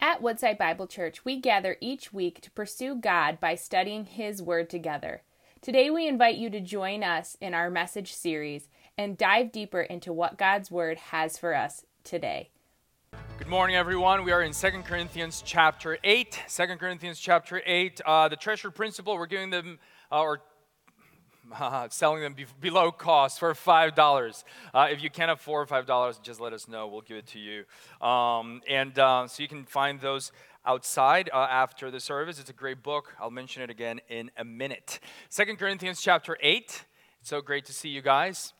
At Woodside Bible Church, we gather each week to pursue God by studying His Word together. Today, we invite you to join us in our message series and dive deeper into what God's Word has for us today. Good morning, everyone. We are in 2 Corinthians chapter 8. 2 Corinthians chapter 8. Uh, the treasure principle, we're giving them, uh, or uh, selling them be- below cost for $5. Uh, if you can't afford $5, just let us know. We'll give it to you. Um, and uh, so you can find those outside uh, after the service. It's a great book. I'll mention it again in a minute. Second Corinthians chapter 8. It's so great to see you guys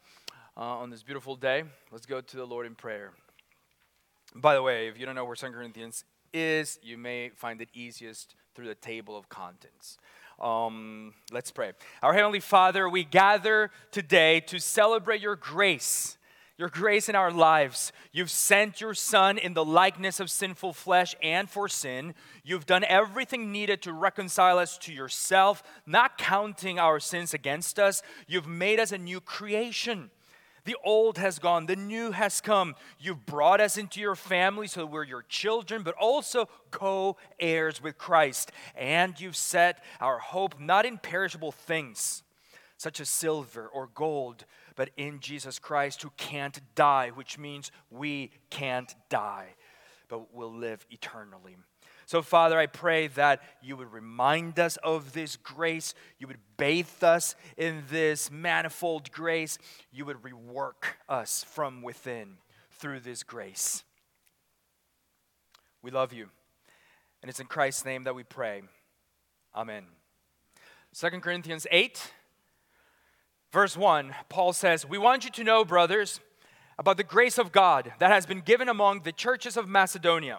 uh, on this beautiful day. Let's go to the Lord in prayer. By the way, if you don't know where Second Corinthians is, you may find it easiest through the table of contents. Um, let's pray. Our Heavenly Father, we gather today to celebrate your grace, your grace in our lives. You've sent your Son in the likeness of sinful flesh and for sin. You've done everything needed to reconcile us to yourself, not counting our sins against us. You've made us a new creation. The old has gone, the new has come. You've brought us into your family so we're your children, but also co heirs with Christ. And you've set our hope not in perishable things, such as silver or gold, but in Jesus Christ who can't die, which means we can't die, but will live eternally. So, Father, I pray that you would remind us of this grace. You would bathe us in this manifold grace. You would rework us from within through this grace. We love you. And it's in Christ's name that we pray. Amen. 2 Corinthians 8, verse 1, Paul says, We want you to know, brothers, about the grace of God that has been given among the churches of Macedonia.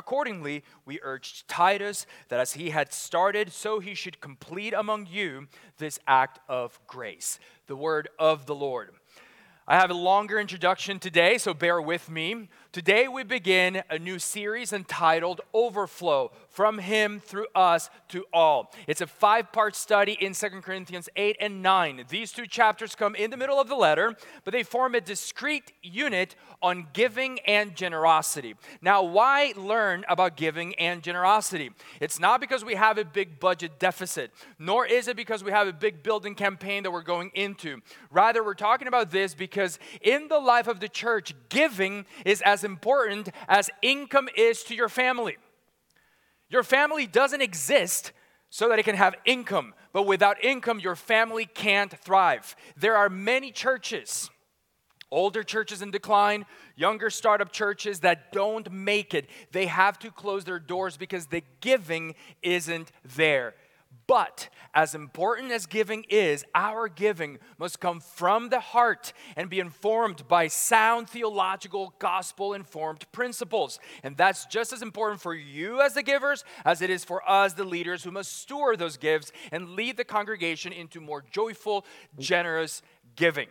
Accordingly, we urged Titus that as he had started, so he should complete among you this act of grace. The word of the Lord. I have a longer introduction today, so bear with me. Today we begin a new series entitled Overflow From Him Through Us to All. It's a five part study in 2 Corinthians 8 and 9. These two chapters come in the middle of the letter, but they form a discrete unit on giving and generosity. Now, why learn about giving and generosity? It's not because we have a big budget deficit, nor is it because we have a big building campaign that we're going into. Rather, we're talking about this because in the life of the church, giving is as important as income is to your family. Your family doesn't exist so that it can have income, but without income, your family can't thrive. There are many churches older churches in decline, younger startup churches that don't make it. They have to close their doors because the giving isn't there. But as important as giving is, our giving must come from the heart and be informed by sound theological, gospel informed principles. And that's just as important for you as the givers as it is for us, the leaders, who must steward those gifts and lead the congregation into more joyful, generous giving.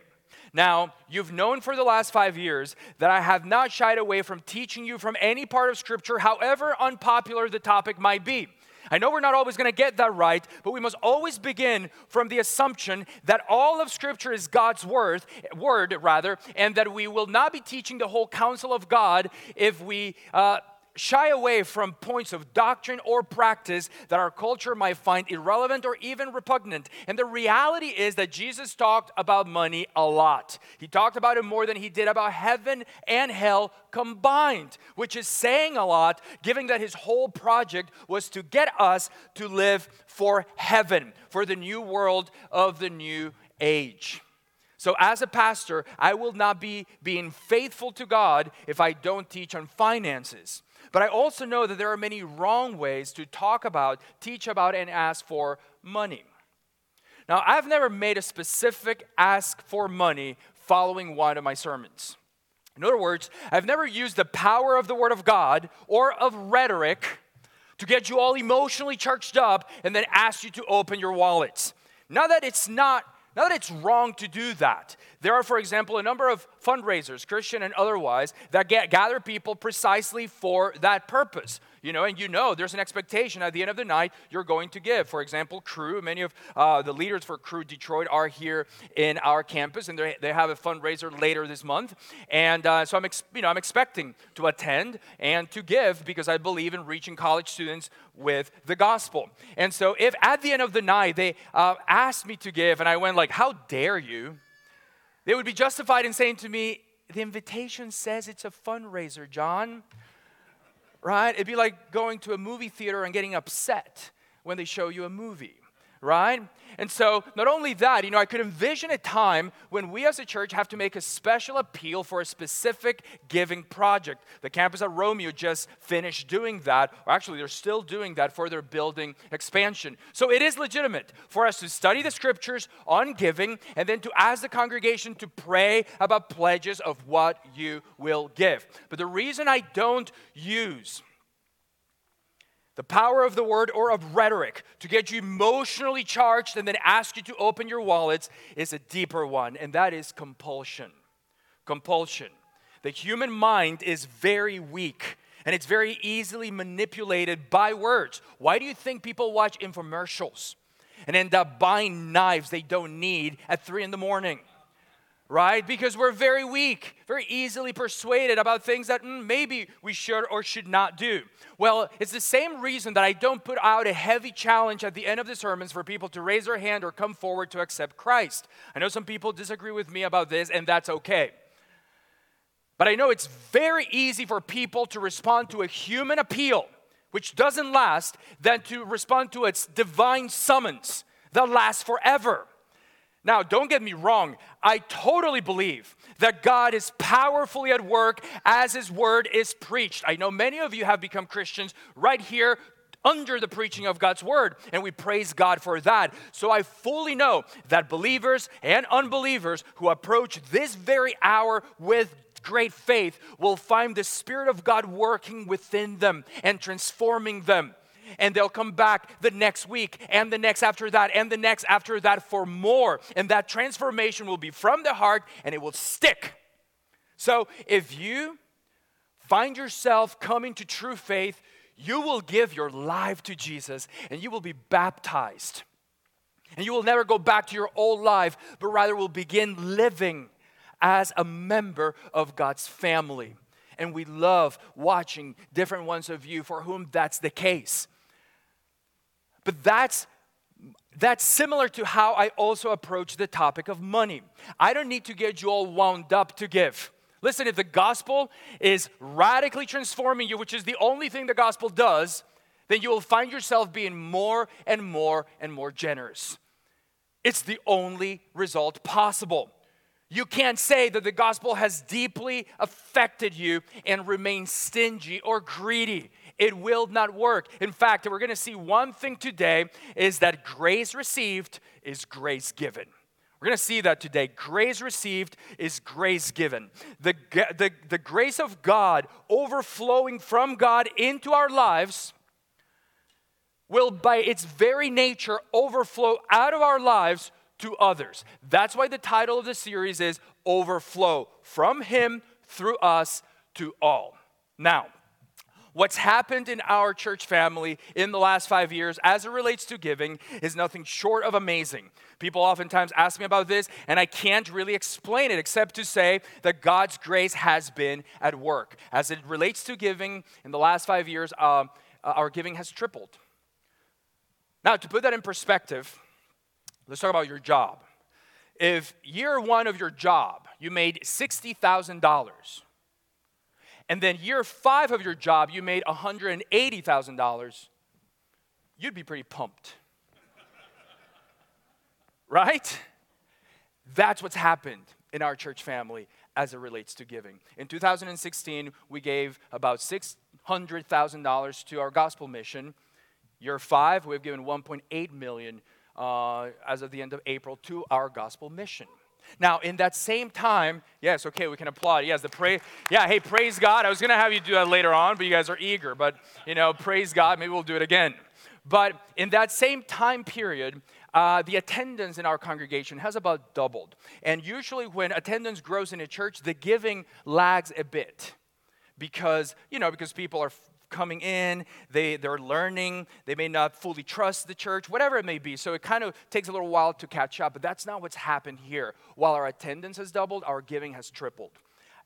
Now, you've known for the last five years that I have not shied away from teaching you from any part of Scripture, however unpopular the topic might be. I know we're not always going to get that right, but we must always begin from the assumption that all of Scripture is God's word, word rather, and that we will not be teaching the whole counsel of God if we uh, shy away from points of doctrine or practice that our culture might find irrelevant or even repugnant. And the reality is that Jesus talked about money a lot. He talked about it more than he did about heaven and hell combined, which is saying a lot, given that his whole project was to get us to live for heaven, for the new world of the new age. So, as a pastor, I will not be being faithful to God if I don't teach on finances. But I also know that there are many wrong ways to talk about, teach about, and ask for money. Now, I've never made a specific ask for money following one of my sermons. In other words, I've never used the power of the Word of God or of rhetoric to get you all emotionally charged up and then ask you to open your wallets. Now that it's not not that it's wrong to do that. There are, for example, a number of fundraisers, Christian and otherwise, that get, gather people precisely for that purpose. You know, and you know there's an expectation at the end of the night you're going to give. For example, Cru, many of uh, the leaders for Cru Detroit are here in our campus, and they have a fundraiser later this month. And uh, so I'm, ex- you know, I'm expecting to attend and to give because I believe in reaching college students with the gospel. And so if at the end of the night they uh, asked me to give, and I went like, "How dare you?" They would be justified in saying to me, "The invitation says it's a fundraiser, John." Right? It'd be like going to a movie theater and getting upset when they show you a movie, right? And so, not only that, you know, I could envision a time when we as a church have to make a special appeal for a specific giving project. The campus at Romeo just finished doing that, or actually, they're still doing that for their building expansion. So, it is legitimate for us to study the scriptures on giving and then to ask the congregation to pray about pledges of what you will give. But the reason I don't use the power of the word or of rhetoric to get you emotionally charged and then ask you to open your wallets is a deeper one, and that is compulsion. Compulsion. The human mind is very weak and it's very easily manipulated by words. Why do you think people watch infomercials and end up buying knives they don't need at three in the morning? Right? Because we're very weak, very easily persuaded about things that mm, maybe we should or should not do. Well, it's the same reason that I don't put out a heavy challenge at the end of the sermons for people to raise their hand or come forward to accept Christ. I know some people disagree with me about this, and that's okay. But I know it's very easy for people to respond to a human appeal, which doesn't last, than to respond to its divine summons that lasts forever. Now, don't get me wrong, I totally believe that God is powerfully at work as His word is preached. I know many of you have become Christians right here under the preaching of God's word, and we praise God for that. So I fully know that believers and unbelievers who approach this very hour with great faith will find the Spirit of God working within them and transforming them and they'll come back the next week and the next after that and the next after that for more. And that transformation will be from the heart and it will stick. So if you find yourself coming to true faith, you will give your life to Jesus and you will be baptized. And you will never go back to your old life, but rather will begin living as a member of God's family. And we love watching different ones of you for whom that's the case. But that's that's similar to how I also approach the topic of money. I don't need to get you all wound up to give. Listen, if the gospel is radically transforming you, which is the only thing the gospel does, then you will find yourself being more and more and more generous. It's the only result possible. You can't say that the gospel has deeply affected you and remain stingy or greedy it will not work. In fact, we're going to see one thing today is that grace received is grace given. We're going to see that today. Grace received is grace given. The, the, the grace of God overflowing from God into our lives will, by its very nature, overflow out of our lives to others. That's why the title of the series is Overflow from Him through us to all. Now, What's happened in our church family in the last five years as it relates to giving is nothing short of amazing. People oftentimes ask me about this, and I can't really explain it except to say that God's grace has been at work. As it relates to giving in the last five years, uh, our giving has tripled. Now, to put that in perspective, let's talk about your job. If year one of your job, you made $60,000, and then year five of your job, you made $180,000, you'd be pretty pumped. right? That's what's happened in our church family as it relates to giving. In 2016, we gave about $600,000 to our gospel mission. Year five, we've given 1.8 million uh, as of the end of April to our gospel mission. Now, in that same time, yes, okay, we can applaud. Yes, the pray. Yeah, hey, praise God. I was going to have you do that later on, but you guys are eager. But, you know, praise God. Maybe we'll do it again. But in that same time period, uh, the attendance in our congregation has about doubled. And usually, when attendance grows in a church, the giving lags a bit because, you know, because people are coming in, they, they're learning, they may not fully trust the church, whatever it may be. So it kind of takes a little while to catch up, but that's not what's happened here. While our attendance has doubled, our giving has tripled.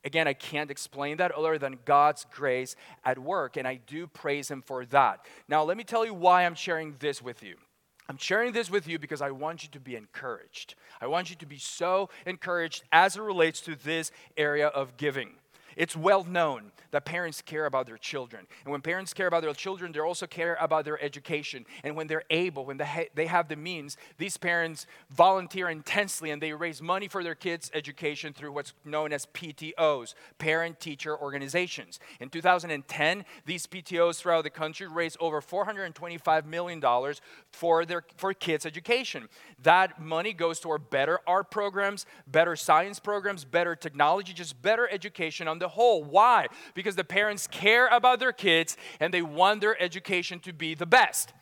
Again, I can't explain that other than God's grace at work, and I do praise Him for that. Now, let me tell you why I'm sharing this with you. I'm sharing this with you because I want you to be encouraged. I want you to be so encouraged as it relates to this area of giving. It's well known that parents care about their children. And when parents care about their children, they also care about their education. And when they're able, when they, have the means, these parents volunteer intensely and they raise money for their kids' education through what's known as PTOs, parent teacher organizations. In 2010, these PTOs throughout the country raised over $425 million for, their, for kids' education. That money goes toward better art programs, better science programs, better technology, just better education on the whole. Why? Because the parents care about their kids and they want their education to be the best.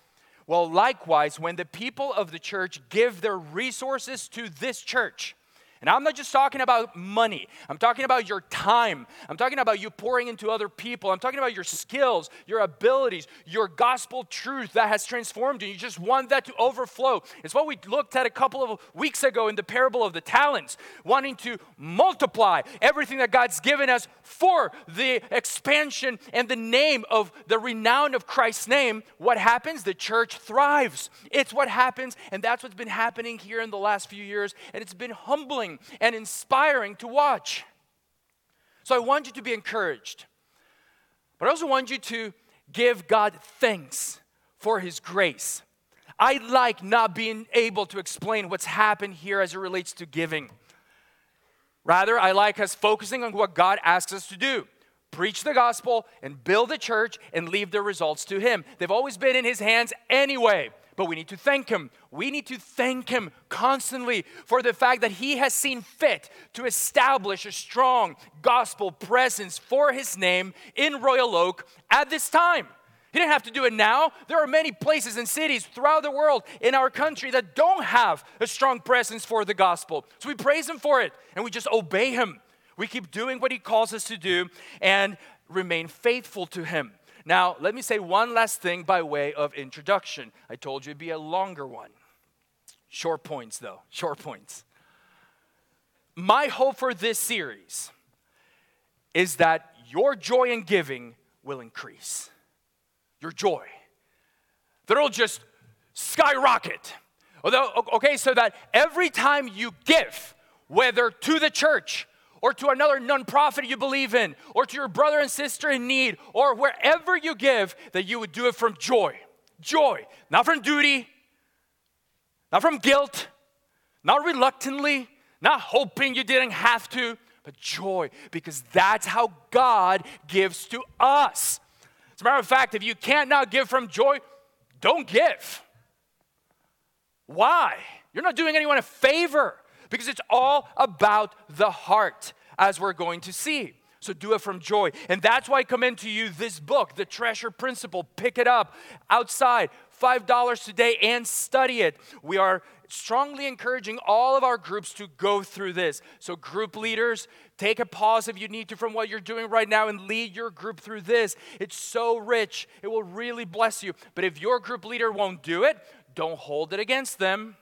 Well, likewise, when the people of the church give their resources to this church, and I'm not just talking about money. I'm talking about your time. I'm talking about you pouring into other people. I'm talking about your skills, your abilities, your gospel truth that has transformed you. You just want that to overflow. It's what we looked at a couple of weeks ago in the parable of the talents, wanting to multiply everything that God's given us for the expansion and the name of the renown of Christ's name. What happens? The church thrives. It's what happens, and that's what's been happening here in the last few years, and it's been humbling and inspiring to watch. So I want you to be encouraged. But I also want you to give God thanks for His grace. I like not being able to explain what's happened here as it relates to giving. Rather, I like us focusing on what God asks us to do preach the gospel and build a church and leave the results to Him. They've always been in His hands anyway but we need to thank Him. We need to thank Him constantly for the fact that He has seen fit to establish a strong gospel presence for His name in Royal Oak at this time. He didn't have to do it now. There are many places and cities throughout the world in our country that don't have a strong presence for the gospel. So we praise Him for it and we just obey Him. We keep doing what He calls us to do and remain faithful to Him. Now, let me say one last thing by way of introduction. I told you it'd be a longer one. Short points, though, short points. My hope for this series is that your joy in giving will increase. Your joy. That it'll just skyrocket. Although, okay, so that every time you give, whether to the church, or to another nonprofit you believe in, or to your brother and sister in need, or wherever you give, that you would do it from joy. Joy, not from duty, not from guilt, not reluctantly, not hoping you didn't have to, but joy, because that's how God gives to us. As a matter of fact, if you can't now give from joy, don't give. Why? You're not doing anyone a favor because it's all about the heart, as we're going to see. So do it from joy. And that's why I commend to you this book, The Treasure Principle. Pick it up outside, $5 today, and study it. We are strongly encouraging all of our groups to go through this. So, group leaders, take a pause if you need to from what you're doing right now and lead your group through this. It's so rich, it will really bless you. But if your group leader won't do it, don't hold it against them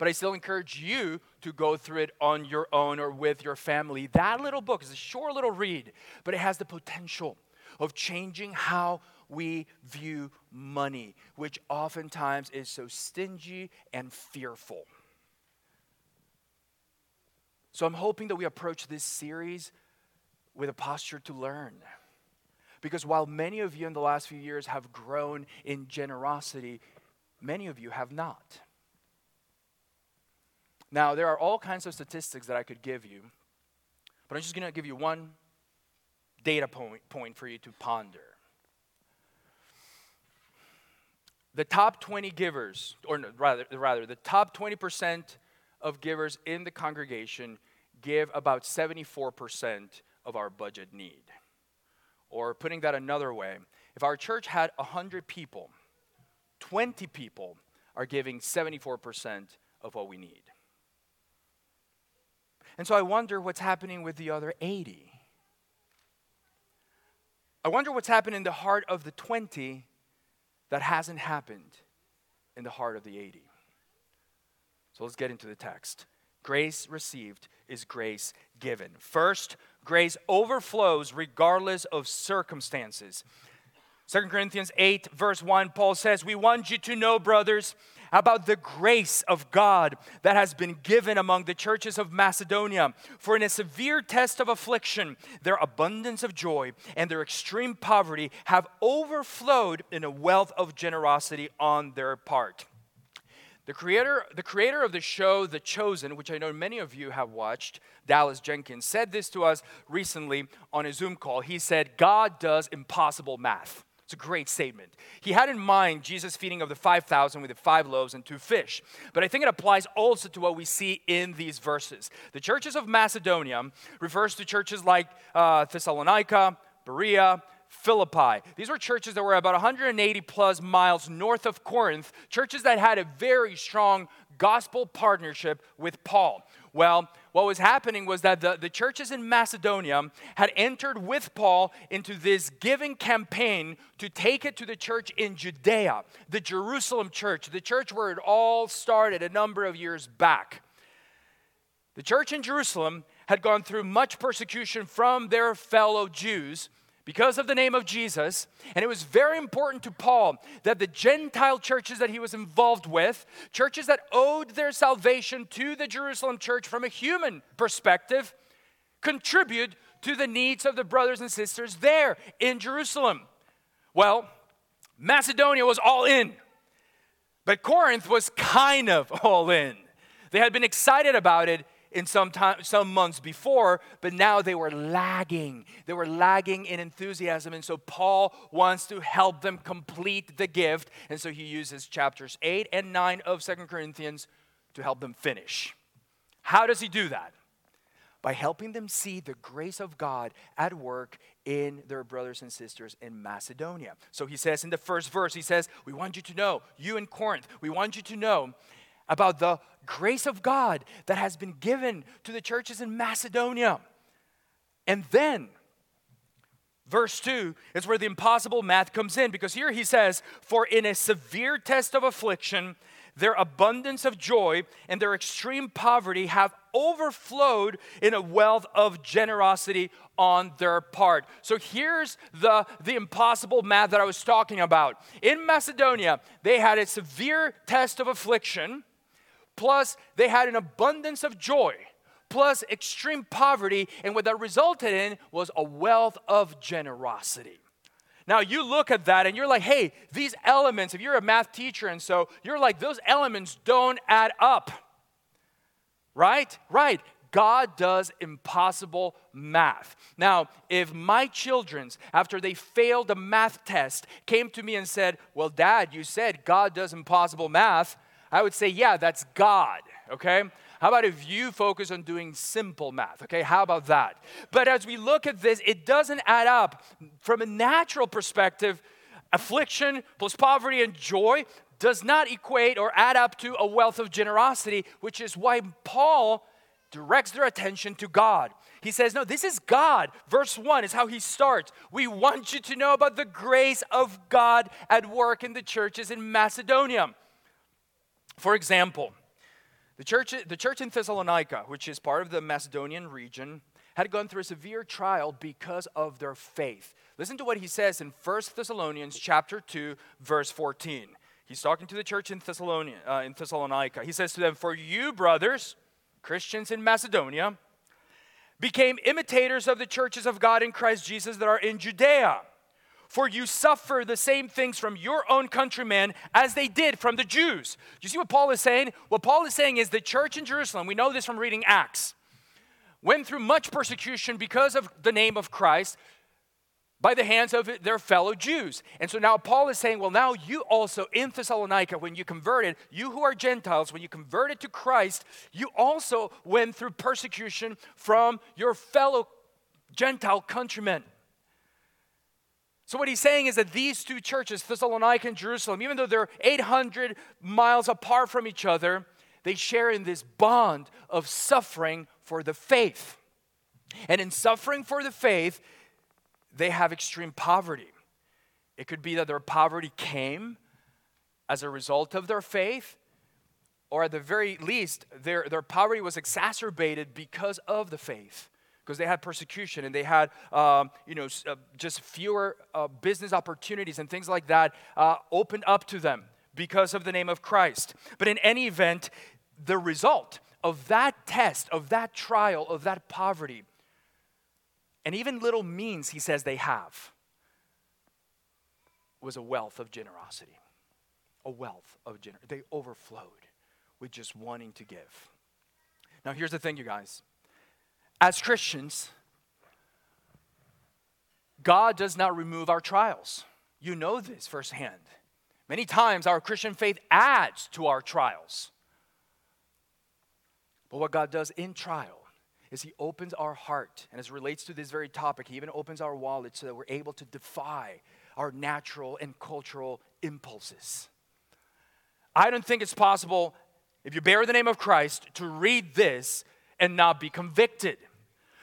but I still encourage you to go through it on your own or with your family. That little book is a short little read, but it has the potential of changing how we view money, which oftentimes is so stingy and fearful. So I'm hoping that we approach this series with a posture to learn. Because while many of you in the last few years have grown in generosity, many of you have not. Now, there are all kinds of statistics that I could give you, but I'm just going to give you one data point, point for you to ponder. The top 20 givers, or rather, rather the top 20% of givers in the congregation give about 74% of our budget need. Or putting that another way, if our church had 100 people, 20 people are giving 74% of what we need. And so I wonder what's happening with the other 80. I wonder what's happened in the heart of the 20 that hasn't happened in the heart of the 80. So let's get into the text. Grace received is grace given. First, grace overflows regardless of circumstances. 2 Corinthians 8, verse 1, Paul says, We want you to know, brothers, about the grace of God that has been given among the churches of Macedonia. For in a severe test of affliction, their abundance of joy and their extreme poverty have overflowed in a wealth of generosity on their part. The creator, the creator of the show The Chosen, which I know many of you have watched, Dallas Jenkins, said this to us recently on a Zoom call. He said, God does impossible math. It's a great statement. He had in mind Jesus' feeding of the 5,000 with the five loaves and two fish. But I think it applies also to what we see in these verses. The churches of Macedonia refers to churches like uh, Thessalonica, Berea, Philippi. These were churches that were about 180 plus miles north of Corinth, churches that had a very strong gospel partnership with Paul. Well, what was happening was that the, the churches in Macedonia had entered with Paul into this giving campaign to take it to the church in Judea, the Jerusalem church, the church where it all started a number of years back. The church in Jerusalem had gone through much persecution from their fellow Jews because of the name of Jesus. And it was very important to Paul that the Gentile churches that he was involved with, churches that owed their salvation to the Jerusalem church from a human perspective, contribute to the needs of the brothers and sisters there in Jerusalem. Well, Macedonia was all in, but Corinth was kind of all in. They had been excited about it in some time some months before but now they were lagging. They were lagging in enthusiasm and so paul wants to help them complete the gift and so he uses chapters 8 and 9 of Second corinthians to help them finish. How does he do that? By helping them see the grace of god at work in their brothers and sisters in macedonia. So he says in the first verse he says we want you to know you in corinth we want you to know about the grace of God that has been given to the churches in Macedonia. And then, verse 2 is where the impossible math comes in because here he says, For in a severe test of affliction, their abundance of joy and their extreme poverty have overflowed in a wealth of generosity on their part. So here's the, the impossible math that I was talking about. In Macedonia, they had a severe test of affliction plus they had an abundance of joy, plus extreme poverty, and what that resulted in was a wealth of generosity. Now you look at that and you're like, hey, these elements, if you're a math teacher and so you're like, those elements don't add up. Right? Right. God does impossible math. Now, if my children's, after they failed a math test, came to me and said, Well, Dad, you said God does impossible math, I would say, yeah, that's God, okay? How about if you focus on doing simple math, okay? How about that? But as we look at this, it doesn't add up. From a natural perspective, affliction plus poverty and joy does not equate or add up to a wealth of generosity, which is why Paul directs their attention to God. He says, No, this is God. Verse 1 is how he starts. We want you to know about the grace of God at work in the churches in Macedonia. For example, the church, the church in Thessalonica, which is part of the Macedonian region, had gone through a severe trial because of their faith. Listen to what he says in 1 Thessalonians chapter 2, verse 14. He's talking to the church in, Thessalonia, uh, in Thessalonica. He says to them, For you, brothers, Christians in Macedonia, became imitators of the churches of God in Christ Jesus that are in Judea for you suffer the same things from your own countrymen as they did from the Jews. You see what Paul is saying? What Paul is saying is the church in Jerusalem, we know this from reading Acts, went through much persecution because of the name of Christ. by the hands of their fellow Jews. And so now Paul is saying, well, now you also in Thessalonica, when you converted, you who are Gentiles, when you converted to Christ, you also went through persecution from your fellow Gentile countrymen. So, what he's saying is that these two churches, Thessalonica and Jerusalem, even though they're 800 miles apart from each other, they share in this bond of suffering for the faith. And in suffering for the faith, they have extreme poverty. It could be that their poverty came as a result of their faith, or at the very least, their, their poverty was exacerbated because of the faith. Because they had persecution and they had, um, you know, uh, just fewer uh, business opportunities and things like that uh, opened up to them because of the name of Christ. But in any event, the result of that test, of that trial, of that poverty and even little means he says they have was a wealth of generosity. A wealth of generosity. They overflowed with just wanting to give. Now, here's the thing, you guys. As Christians, God does not remove our trials. You know this firsthand. Many times, our Christian faith adds to our trials. But what God does in trial is he opens our heart. And as it relates to this very topic, he even opens our wallet so that we're able to defy our natural and cultural impulses. I don't think it's possible, if you bear the name of Christ, to read this and not be convicted.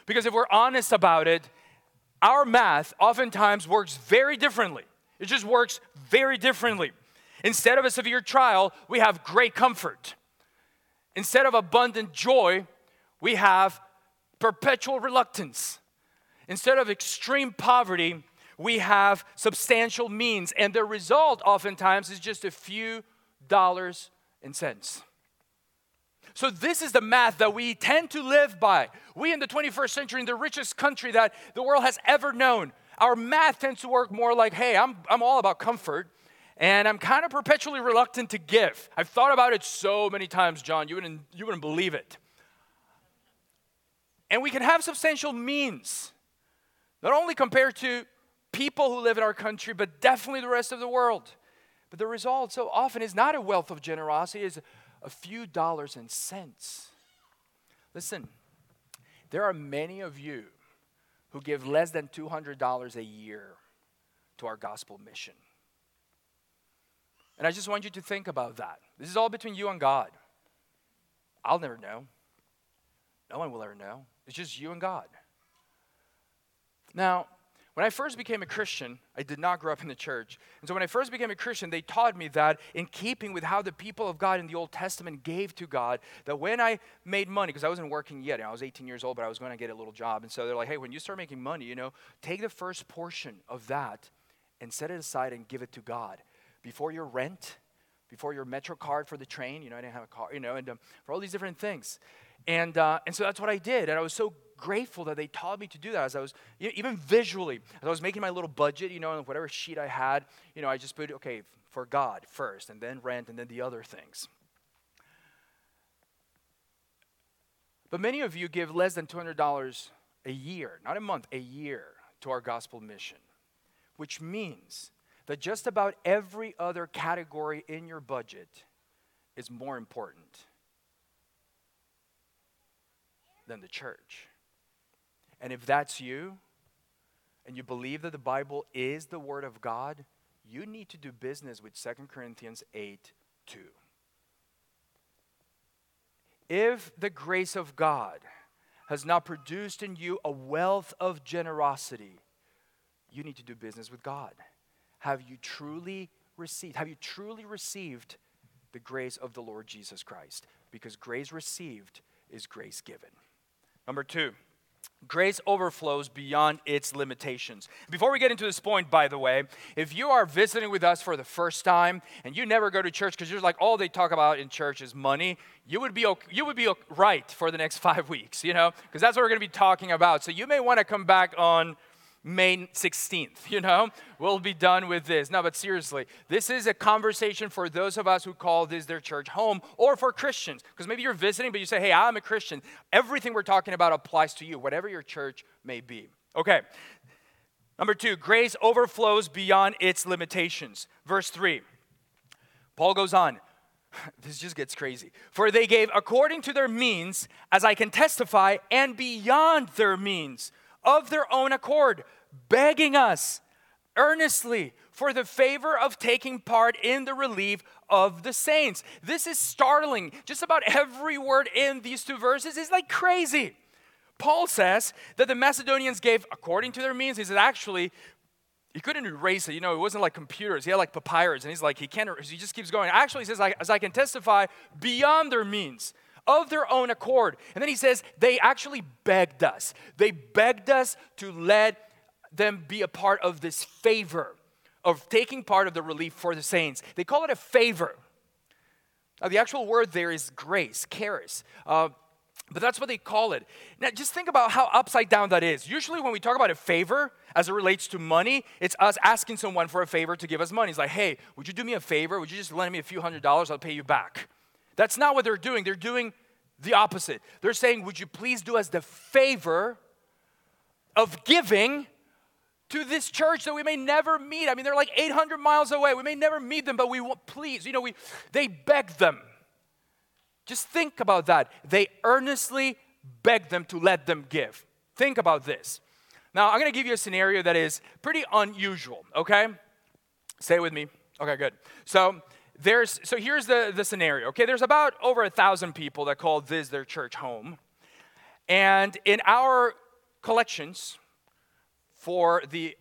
Because if we're honest about it, our math oftentimes works very differently. It just works very differently. Instead of a severe trial, we have great comfort. Instead of abundant joy, we have perpetual reluctance. Instead of extreme poverty, we have substantial means, and the result oftentimes is just a few dollars and cents. So, this is the math that we tend to live by. We in the 21st century, in the richest country that the world has ever known, our math tends to work more like, hey, I'm, I'm all about comfort, and I'm kind of perpetually reluctant to give. I've thought about it so many times, John, you wouldn't, you wouldn't believe it. And we can have substantial means, not only compared to people who live in our country, but definitely the rest of the world. But the result so often is not a wealth of generosity, it's a few dollars and cents. Listen, there are many of you who give less than $200 a year to our gospel mission. And I just want you to think about that. This is all between you and God. I'll never know. No one will ever know. It's just you and God. Now, when I first became a Christian, I did not grow up in the church. And so when I first became a Christian, they taught me that in keeping with how the people of God in the Old Testament gave to God, that when I made money, because I wasn't working yet, I was 18 years old, but I was going to get a little job. And so they're like, hey, when you start making money, you know, take the first portion of that and set it aside and give it to God. Before your rent, before your Metro card for the train, you know, I didn't have a car, you know, and um, for all these different things. And, uh, and so that's what I did. And I was so grateful that they taught me to do that as I was, even visually, as I was making my little budget, you know, and whatever sheet I had, you know, I just put, okay, for God first, and then rent, and then the other things. But many of you give less than $200 a year, not a month, a year to our gospel mission, which means that just about every other category in your budget is more important than the church. And if that's you, and you believe that the Bible is the Word of God, you need to do business with 2 Corinthians 8 2. If the grace of God has not produced in you a wealth of generosity, you need to do business with God. Have you truly received? Have you truly received the grace of the Lord Jesus Christ? Because grace received is grace given. Number two, grace overflows beyond its limitations. Before we get into this point, by the way, if you are visiting with us for the first time and you never go to church because you're like all they talk about in church is money, you would be okay, you would be okay, right for the next five weeks, you know, because that's what we're going to be talking about. So you may want to come back on May 16th, you know? We'll be done with this. No, but seriously, this is a conversation for those of us who call this their church home or for Christians. Because maybe you're visiting, but you say, hey, I'm a Christian. Everything we're talking about applies to you, whatever your church may be. Okay. Number two, grace overflows beyond its limitations. Verse three, Paul goes on. This just gets crazy. For they gave according to their means, as I can testify, and beyond their means, of their own accord, begging us earnestly for the favor of taking part in the relief of the saints. This is startling. Just about every word in these two verses is like crazy. Paul says that the Macedonians gave according to their means. He said, actually, he couldn't erase it. You know, it wasn't like computers. He had like papyrus, and he's like, he can't. He just keeps going. Actually, he says, as I can testify, beyond their means, of their own accord. And then he says, they actually begged us. They begged us to let them be a part of this favor of taking part of the relief for the saints. They call it a favor. Now, the actual word there is grace, charis. Uh, but that's what they call it. Now, just think about how upside down that is. Usually, when we talk about a favor as it relates to money, it's us asking someone for a favor to give us money. It's like, hey, would you do me a favor? Would you just lend me a few hundred dollars? I'll pay you back. That's not what they're doing. They're doing the opposite. They're saying, would you please do us the favor of giving to this church that we may never meet. I mean, they're like 800 miles away. We may never meet them, but we want, please, you know, we, they beg them. Just think about that. They earnestly beg them to let them give. Think about this. Now, I'm going to give you a scenario that is pretty unusual, okay? Say with me. Okay, good. So, there's so here's the, the scenario okay there's about over a thousand people that call this their church home and in our collections for the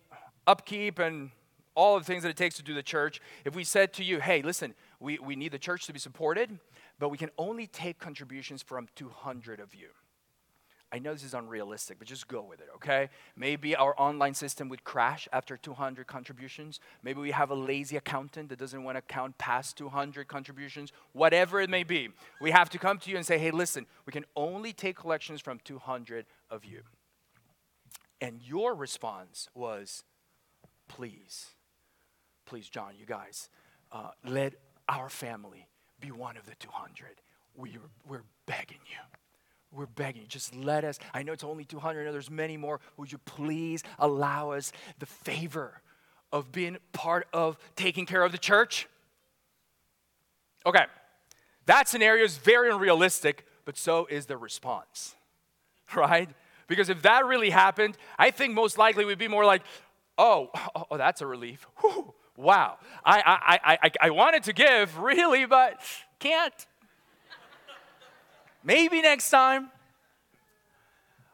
upkeep and all of the things that it takes to do the church, if we said to you, hey, listen, we, we need the church to be supported, but we can only take contributions from 200 of you. I know this is unrealistic, but just go with it, okay? Maybe our online system would crash after 200 contributions. Maybe we have a lazy accountant that doesn't want to count past 200 contributions. Whatever it may be, we have to come to you and say, hey, listen, we can only take collections from 200 of you. And your response was, please, please, John, you guys, uh, let our family be one of the 200. We, we're begging you. We're begging you. Just let us. I know it's only 200, and there's many more. Would you please allow us the favor of being part of taking care of the church? Okay, that scenario is very unrealistic, but so is the response, right? Because if that really happened, I think most likely we'd be more like, oh, oh, oh that's a relief. Whew, wow. I, I, I, I wanted to give, really, but can't. Maybe next time.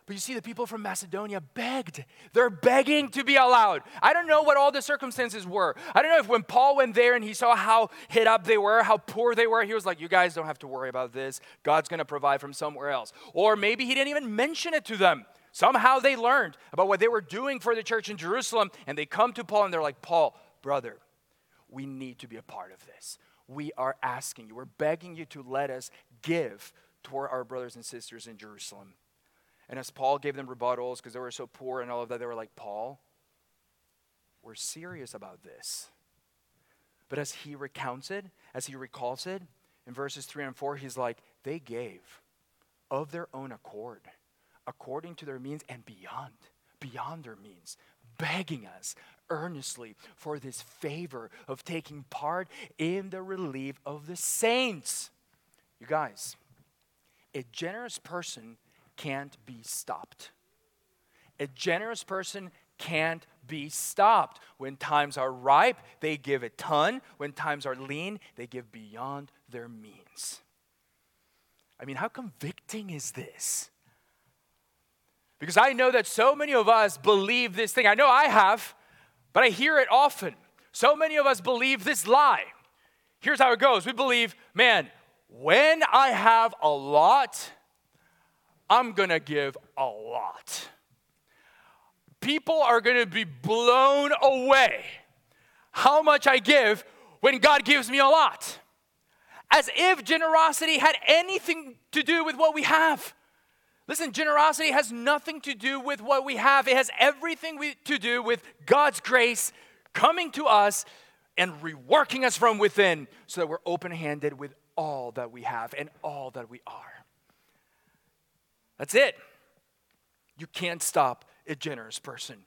But you see, the people from Macedonia begged. They're begging to be allowed. I don't know what all the circumstances were. I don't know if when Paul went there and he saw how hit up they were, how poor they were, he was like, You guys don't have to worry about this. God's going to provide from somewhere else. Or maybe he didn't even mention it to them. Somehow they learned about what they were doing for the church in Jerusalem, and they come to Paul and they're like, Paul, brother, we need to be a part of this. We are asking you, we're begging you to let us give toward our brothers and sisters in Jerusalem. And as Paul gave them rebuttals because they were so poor and all of that, they were like, Paul, we're serious about this. But as he recounts it, as he recalls it, in verses 3 and 4, he's like, they gave of their own accord, according to their means and beyond, beyond their means, begging us earnestly for this favor of taking part in the relief of the saints. You guys, a generous person can't be stopped. A generous person can't be stopped. When times are ripe, they give a ton. When times are lean, they give beyond their means. I mean, how convicting is this? Because I know that so many of us believe this thing. I know I have, but I hear it often. So many of us believe this lie. Here's how it goes we believe, man, when I have a lot, I'm going to give a lot. People are going to be blown away how much I give when God gives me a lot. As if generosity had anything to do with what we have. Listen, generosity has nothing to do with what we have. It has everything we, to do with God's grace coming to us and reworking us from within so that we're open handed with all that we have and all that we are. That's it. You can't stop a generous person.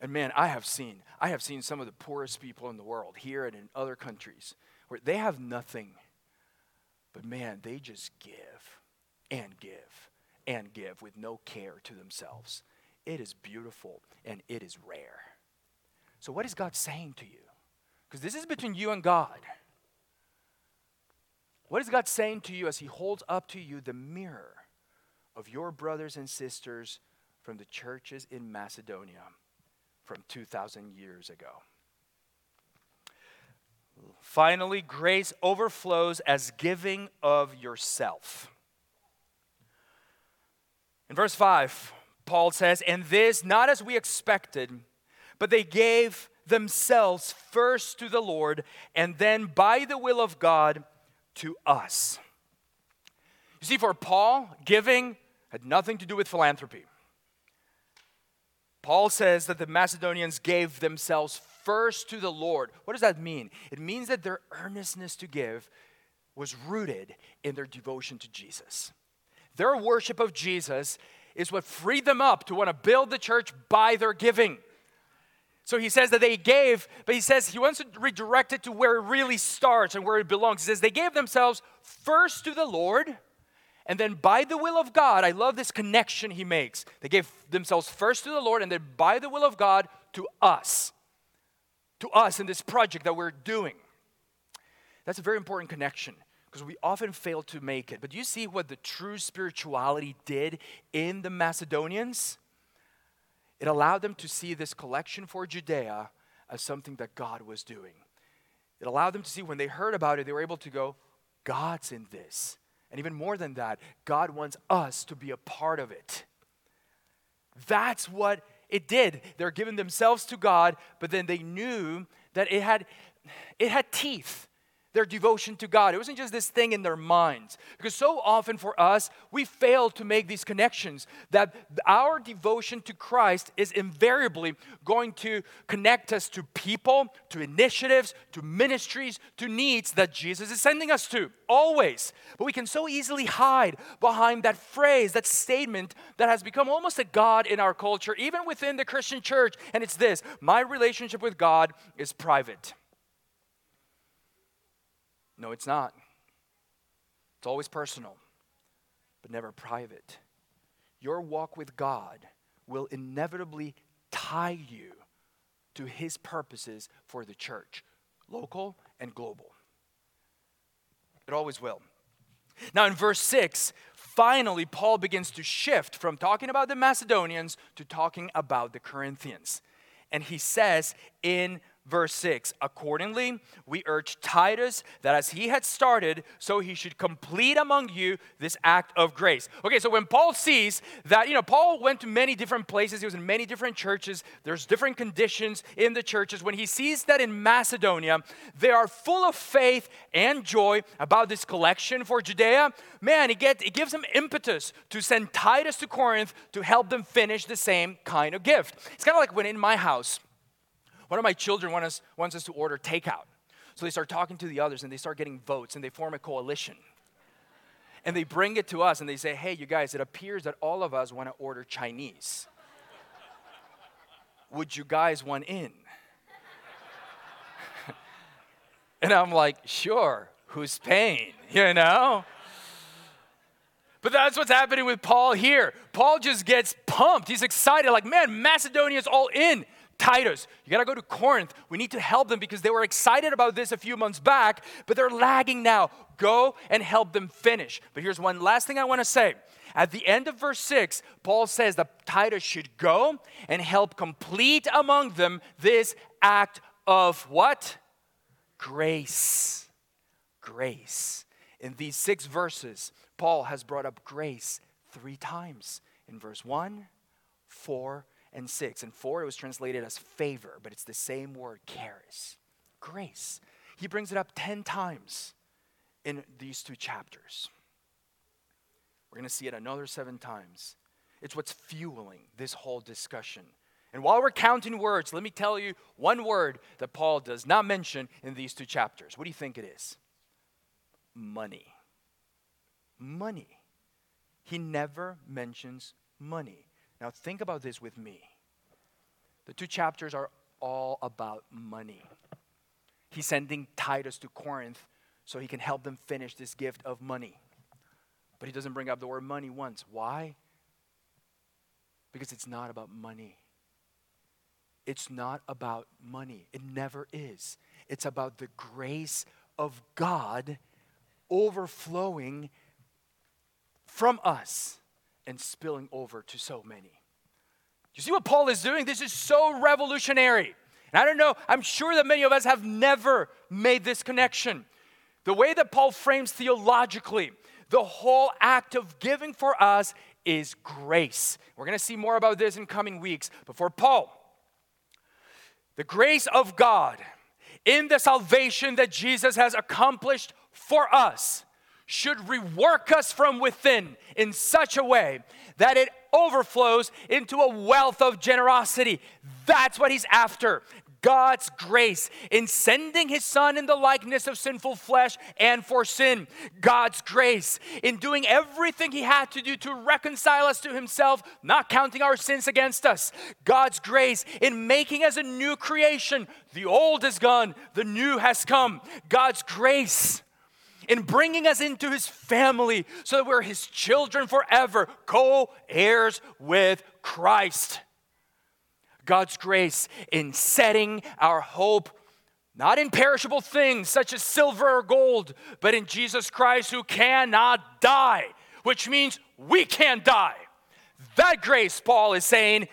And man, I have seen, I have seen some of the poorest people in the world here and in other countries where they have nothing. But man, they just give and give and give with no care to themselves. It is beautiful and it is rare. So, what is God saying to you? Because this is between you and God. What is God saying to you as He holds up to you the mirror of your brothers and sisters from the churches in Macedonia from 2,000 years ago? Finally, grace overflows as giving of yourself. In verse 5, Paul says, And this not as we expected, but they gave themselves first to the Lord, and then by the will of God to us. You see, for Paul, giving had nothing to do with philanthropy. Paul says that the Macedonians gave themselves first to the Lord. What does that mean? It means that their earnestness to give was rooted in their devotion to Jesus. Their worship of Jesus is what freed them up to want to build the church by their giving. So he says that they gave, but he says he wants to redirect it to where it really starts and where it belongs. He says they gave themselves first to the Lord, and then by the will of God, I love this connection he makes. They gave themselves first to the Lord, and then by the will of God to us. To us in this project that we're doing. That's a very important connection because we often fail to make it. But you see what the true spirituality did in the Macedonians? It allowed them to see this collection for Judea as something that God was doing. It allowed them to see when they heard about it, they were able to go, God's in this. And even more than that, God wants us to be a part of it. That's what it did. They're giving themselves to God, but then they knew that it had it had teeth their devotion to God. It wasn't just this thing in their minds. Because so often for us, we fail to make these connections that our devotion to Christ is invariably going to connect us to people, to initiatives, to ministries, to needs that Jesus is sending us to. Always. But we can so easily hide behind that phrase, that statement that has become almost a God in our culture, even within the Christian church. And it's this my relationship with God is private. No, it's not. It's always personal, but never private. Your walk with God will inevitably tie you to His purposes for the church, local and global. It always will. Now, in verse 6, finally, Paul begins to shift from talking about the Macedonians to talking about the Corinthians. And he says in verse 6 accordingly we urge titus that as he had started so he should complete among you this act of grace. Okay so when paul sees that you know paul went to many different places he was in many different churches there's different conditions in the churches. When he sees that in macedonia they are full of faith and joy about this collection for judea man it, get, it gives him impetus to send titus to corinth to help them finish the same kind of gift. It's kind of like when in my house one of my children want us, wants us to order takeout. So they start talking to the others and they start getting votes and they form a coalition. And they bring it to us and they say, hey, you guys, it appears that all of us want to order Chinese. Would you guys want in? and I'm like, sure, who's paying? You know? But that's what's happening with Paul here. Paul just gets pumped. He's excited, like, man, Macedonia's all in. Titus, you got to go to Corinth. We need to help them because they were excited about this a few months back, but they're lagging now. Go and help them finish. But here's one last thing I want to say. At the end of verse 6, Paul says that Titus should go and help complete among them this act of what? Grace. Grace. In these six verses, Paul has brought up grace three times in verse 1, 4, and 6. And 4, it was translated as favor, but it's the same word, charis, grace. He brings it up 10 times in these two chapters. We're going to see it another seven times. It's what's fueling this whole discussion. And while we're counting words, let me tell you one word that Paul does not mention in these two chapters. What do you think it is? Money. Money. He never mentions money. Now, think about this with me. The two chapters are all about money. He's sending Titus to Corinth so he can help them finish this gift of money. But he doesn't bring up the word money once. Why? Because it's not about money. It's not about money. It never is. It's about the grace of God overflowing from us and spilling over to so many. You see what Paul is doing? This is so revolutionary. And I don't know, I'm sure that many of us have never made this connection. The way that Paul frames theologically the whole act of giving for us is grace. We're going to see more about this in coming weeks. But for Paul, the grace of God in the salvation that Jesus has accomplished for us should rework us from within in such a way that it overflows into a wealth of generosity. That's what he's after. God's grace in sending his son in the likeness of sinful flesh and for sin. God's grace in doing everything he had to do to reconcile us to himself, not counting our sins against us. God's grace in making us a new creation. The old is gone, the new has come. God's grace in bringing us into his family so that we're his children forever, co heirs with Christ. God's grace in setting our hope not in perishable things such as silver or gold, but in Jesus Christ who cannot die, which means we can't die. That grace, Paul is saying,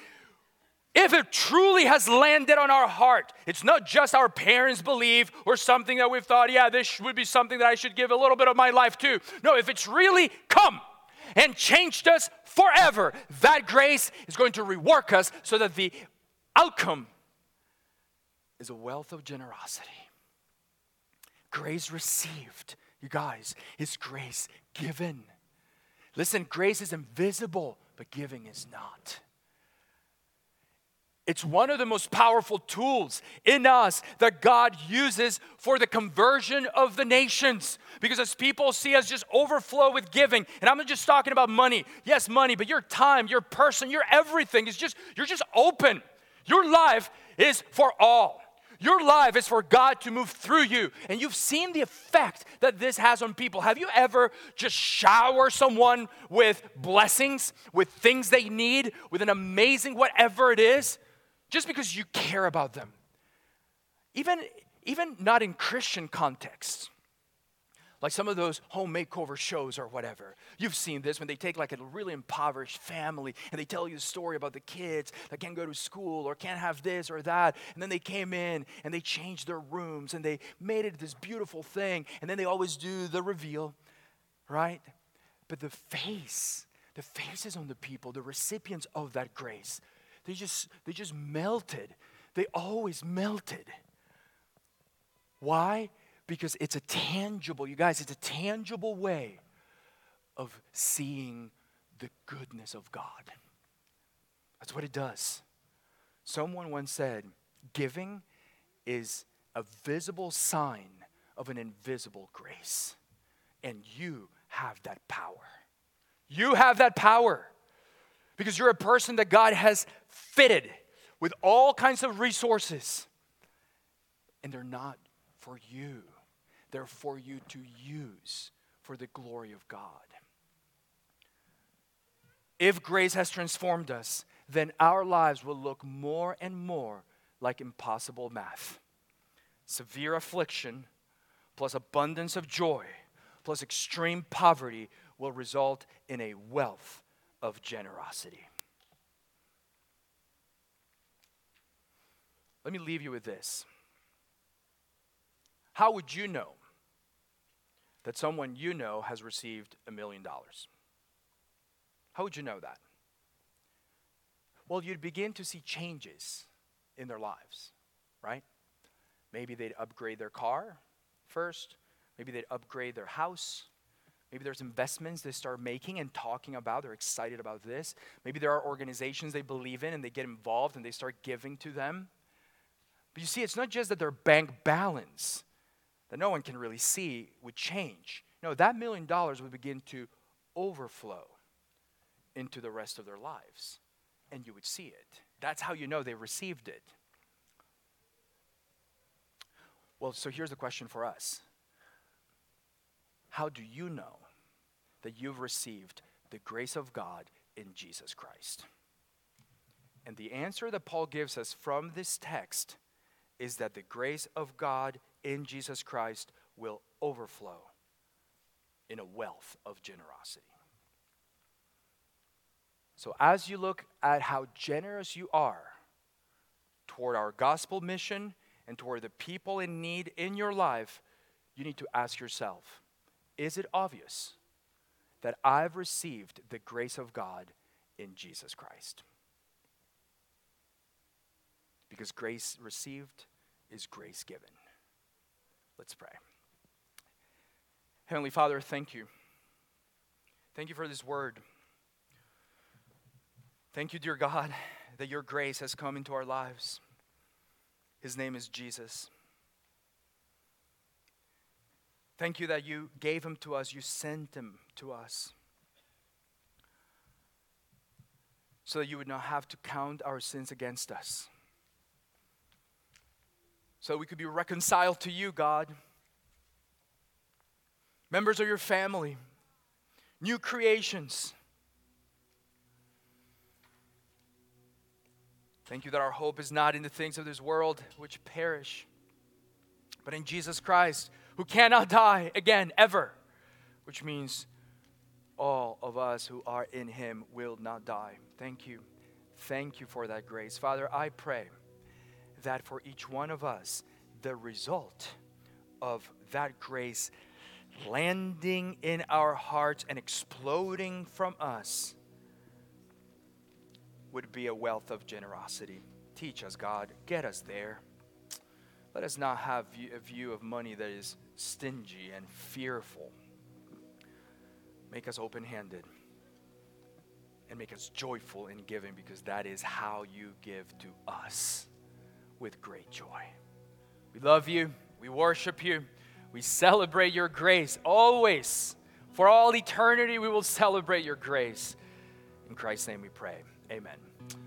if it truly has landed on our heart, it's not just our parents believe or something that we've thought, yeah, this would be something that I should give a little bit of my life to. No, if it's really come and changed us forever, that grace is going to rework us so that the outcome is a wealth of generosity. Grace received, you guys, is grace given. Listen, grace is invisible, but giving is not. It's one of the most powerful tools in us that God uses for the conversion of the nations. Because as people see us just overflow with giving, and I'm not just talking about money. Yes, money, but your time, your person, your everything is just, you're just open. Your life is for all. Your life is for God to move through you. And you've seen the effect that this has on people. Have you ever just shower someone with blessings, with things they need, with an amazing whatever it is, just because you care about them? Even, even not in Christian contexts like some of those home makeover shows or whatever. You've seen this when they take like a really impoverished family and they tell you a story about the kids that can't go to school or can't have this or that. And then they came in and they changed their rooms and they made it this beautiful thing. And then they always do the reveal, right? But the face, the faces on the people, the recipients of that grace, they just they just melted. They always melted. Why? because it's a tangible, you guys, it's a tangible way of seeing the goodness of God. That's what it does. Someone once said, giving is a visible sign of an invisible grace. And you have that power. You have that power because you're a person that God has fitted with all kinds of resources, and they're not for you. They're for you to use for the glory of God. If grace has transformed us, then our lives will look more and more like impossible math. Severe affliction plus abundance of joy plus extreme poverty will result in a wealth of generosity. Let me leave you with this. How would you know that someone you know has received a million dollars? How would you know that? Well, you'd begin to see changes in their lives, right? Maybe they'd upgrade their car first, maybe they'd upgrade their house. Maybe there's investments they start making and talking about. They're excited about this. Maybe there are organizations they believe in and they get involved and they start giving to them. But you see, it's not just that their bank balance that no one can really see would change. No, that million dollars would begin to overflow into the rest of their lives, and you would see it. That's how you know they received it. Well, so here's the question for us How do you know that you've received the grace of God in Jesus Christ? And the answer that Paul gives us from this text is that the grace of God in Jesus Christ will overflow in a wealth of generosity. So, as you look at how generous you are toward our gospel mission and toward the people in need in your life, you need to ask yourself Is it obvious that I've received the grace of God in Jesus Christ? Because grace received is grace given. Let's pray. Heavenly Father, thank you. Thank you for this word. Thank you, dear God, that your grace has come into our lives. His name is Jesus. Thank you that you gave him to us, you sent him to us. So that you would not have to count our sins against us. So we could be reconciled to you, God. Members of your family, new creations Thank you that our hope is not in the things of this world which perish, but in Jesus Christ, who cannot die again, ever, which means all of us who are in him will not die. Thank you. Thank you for that grace. Father, I pray that for each one of us, the result of that grace landing in our hearts and exploding from us would be a wealth of generosity. Teach us, God. Get us there. Let us not have a view of money that is stingy and fearful. Make us open handed and make us joyful in giving because that is how you give to us with great joy. We love you. We worship you. We celebrate your grace always. For all eternity, we will celebrate your grace. In Christ's name we pray. Amen.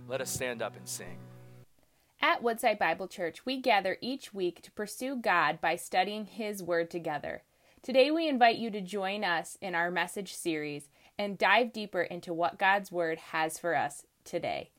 Let us stand up and sing. At Woodside Bible Church, we gather each week to pursue God by studying His Word together. Today, we invite you to join us in our message series and dive deeper into what God's Word has for us today.